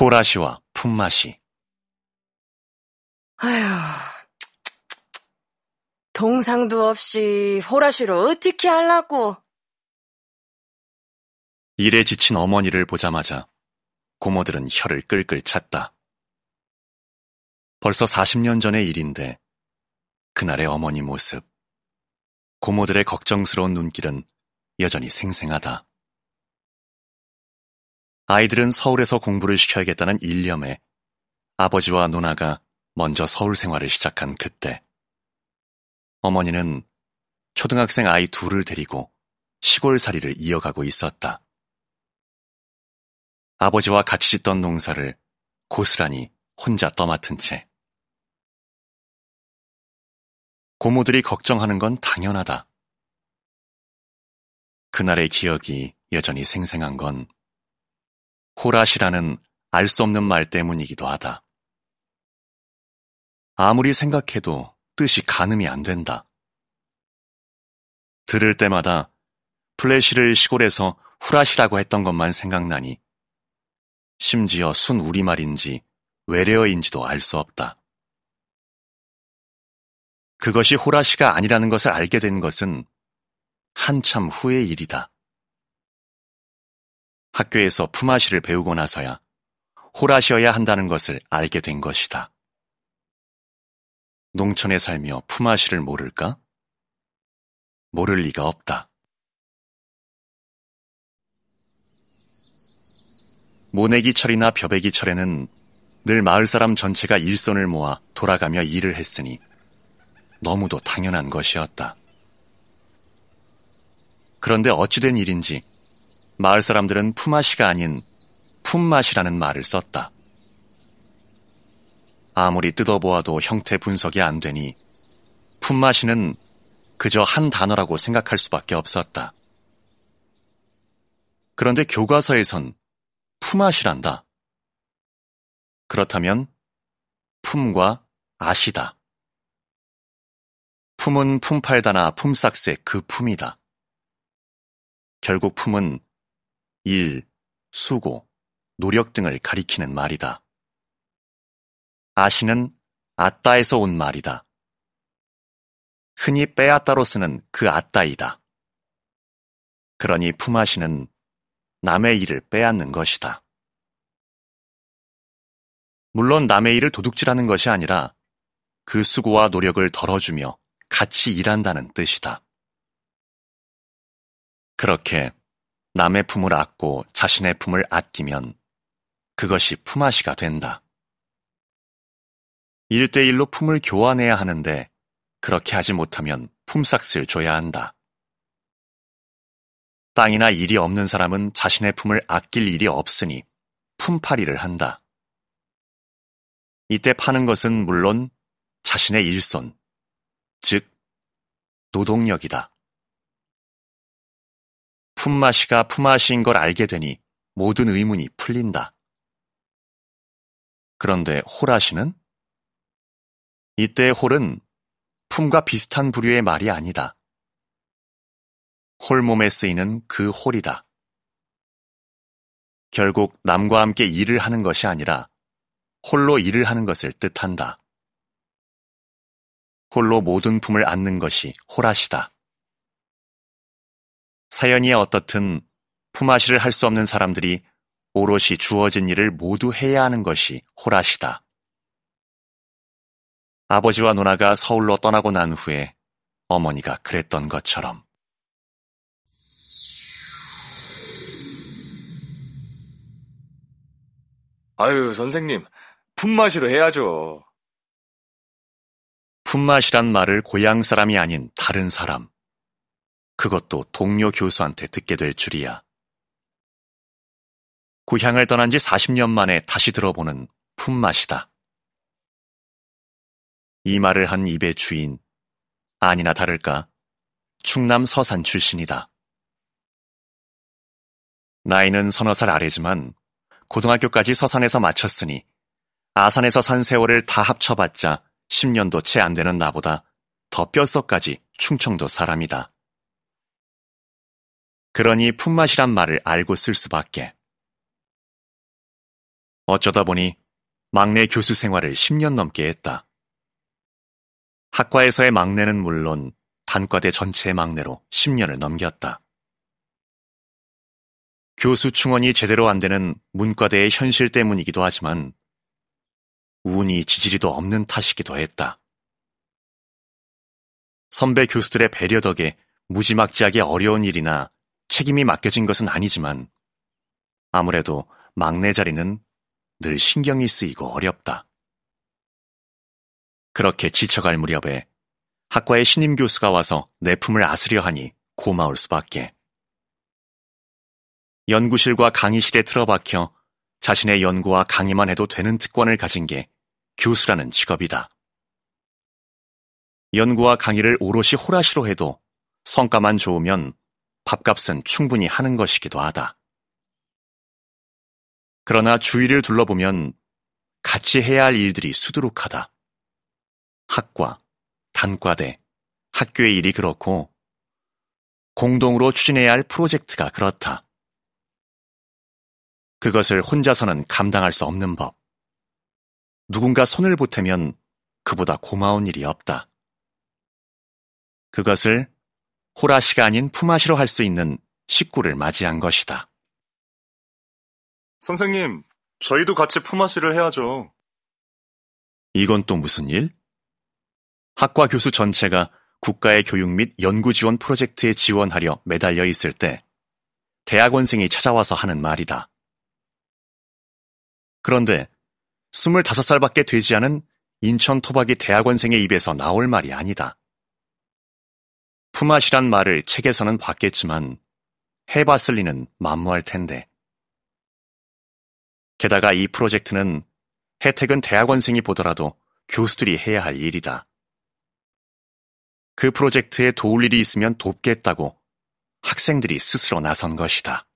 호라시와 품맛이 아휴, 동상도 없이 호라시로 어떻게 하려고? 일에 지친 어머니를 보자마자 고모들은 혀를 끌끌 찼다. 벌써 40년 전의 일인데 그날의 어머니 모습, 고모들의 걱정스러운 눈길은 여전히 생생하다. 아이들은 서울에서 공부를 시켜야겠다는 일념에 아버지와 누나가 먼저 서울 생활을 시작한 그때 어머니는 초등학생 아이 둘을 데리고 시골살이를 이어가고 있었다. 아버지와 같이 짓던 농사를 고스란히 혼자 떠맡은 채. 고모들이 걱정하는 건 당연하다. 그날의 기억이 여전히 생생한 건 호라시라는 알 수 없는 말 때문이기도 하다. 아무리 생각해도 뜻이 가늠이 안 된다. 들을 때마다 플래시를 시골에서 후라시라고 했던 것만 생각나니 심지어 순 우리말인지 외래어인지도 알 수 없다. 그것이 호라시가 아니라는 것을 알게 된 것은 한참 후의 일이다. 학교에서 푸마시를 배우고 나서야 호라시어야 한다는 것을 알게 된 것이다. 농촌에 살며 푸마시를 모를까? 모를 리가 없다. 모내기철이나 벼베기철에는 늘 마을 사람 전체가 일손을 모아 돌아가며 일을 했으니 너무도 당연한 것이었다. 그런데 어찌된 일인지 마을 사람들은 품맛이가 아닌 품맛이라는 말을 썼다. 아무리 뜯어보아도 형태 분석이 안 되니 품맛이는 그저 한 단어라고 생각할 수밖에 없었다. 그런데 교과서에선 품앗이란다. 그렇다면 품과 아시다. 품은 품팔다나 품삭새 그 품이다. 결국 품은 일, 수고, 노력 등을 가리키는 말이다. 아시는 아따에서 온 말이다. 흔히 빼앗다로 쓰는 그 아따이다. 그러니 품아시는 남의 일을 빼앗는 것이다. 물론 남의 일을 도둑질하는 것이 아니라 그 수고와 노력을 덜어주며 같이 일한다는 뜻이다. 그렇게 남의 품을 아고 자신의 품을 아끼면 그것이 품앗이가 된다. 일대일로 품을 교환해야 하는데 그렇게 하지 못하면 품삯을 줘야 한다. 땅이나 일이 없는 사람은 자신의 품을 아낄 일이 없으니 품팔이를 한다. 이때 파는 것은 물론 자신의 일손, 즉 노동력이다. 품맛이가 품앗이인 걸 알게 되니 모든 의문이 풀린다. 그런데 호라시는? 이때의 홀은 품과 비슷한 부류의 말이 아니다. 홀몸에 쓰이는 그 홀이다. 결국 남과 함께 일을 하는 것이 아니라 홀로 일을 하는 것을 뜻한다. 홀로 모든 품을 안는 것이 호라시다. 사연이 어떻든 품앗이를 할 수 없는 사람들이 오롯이 주어진 일을 모두 해야 하는 것이 호라시다. 아버지와 누나가 서울로 떠나고 난 후에 어머니가 그랬던 것처럼. 아유, 선생님, 품맛이로 해야죠. 품맛이란 말을 고향 사람이 아닌 다른 사람, 그것도 동료 교수한테 듣게 될 줄이야. 고향을 떠난 지 40년 만에 다시 들어보는 품맛이다. 이 말을 한 입의 주인, 아니나 다를까, 충남 서산 출신이다. 나이는 서너 살 아래지만 고등학교까지 서산에서 마쳤으니 아산에서 산 세월을 다 합쳐봤자 10년도 채 안 되는 나보다 더 뼛속까지 충청도 사람이다. 그러니 품맛이란 말을 알고 쓸 수밖에. 어쩌다 보니 막내 교수 생활을 10년 넘게 했다. 학과에서의 막내는 물론 단과대 전체의 막내로 10년을 넘겼다. 교수 충원이 제대로 안 되는 문과대의 현실 때문이기도 하지만 운이 지지리도 없는 탓이기도 했다. 선배 교수들의 배려 덕에 무지막지하게 어려운 일이나 책임이 맡겨진 것은 아니지만 아무래도 막내 자리는 늘 신경이 쓰이고 어렵다. 그렇게 지쳐갈 무렵에 학과의 신임 교수가 와서 내 품을 아스려 하니 고마울 수밖에. 연구실과 강의실에 틀어박혀 자신의 연구와 강의만 해도 되는 특권을 가진 게 교수라는 직업이다. 연구와 강의를 오롯이 호라시로 해도 성과만 좋으면 밥값은 충분히 하는 것이기도 하다. 그러나 주위를 둘러보면 같이 해야 할 일들이 수두룩하다. 학과, 단과대, 학교의 일이 그렇고 공동으로 추진해야 할 프로젝트가 그렇다. 그것을 혼자서는 감당할 수 없는 법. 누군가 손을 보태면 그보다 고마운 일이 없다. 그것을 호라시가 아닌 품앗이로 할 수 있는 식구를 맞이한 것이다. 선생님, 저희도 같이 품앗이를 해야죠. 이건 또 무슨 일? 학과 교수 전체가 국가의 교육 및 연구 지원 프로젝트에 지원하려 매달려 있을 때 대학원생이 찾아와서 하는 말이다. 그런데 25살밖에 되지 않은 인천 토박이 대학원생의 입에서 나올 말이 아니다. 품앗이란 말을 책에서는 봤겠지만 해봤을 리는 만무할 텐데. 게다가 이 프로젝트는 혜택은 대학원생이 보더라도 교수들이 해야 할 일이다. 그 프로젝트에 도울 일이 있으면 돕겠다고 학생들이 스스로 나선 것이다.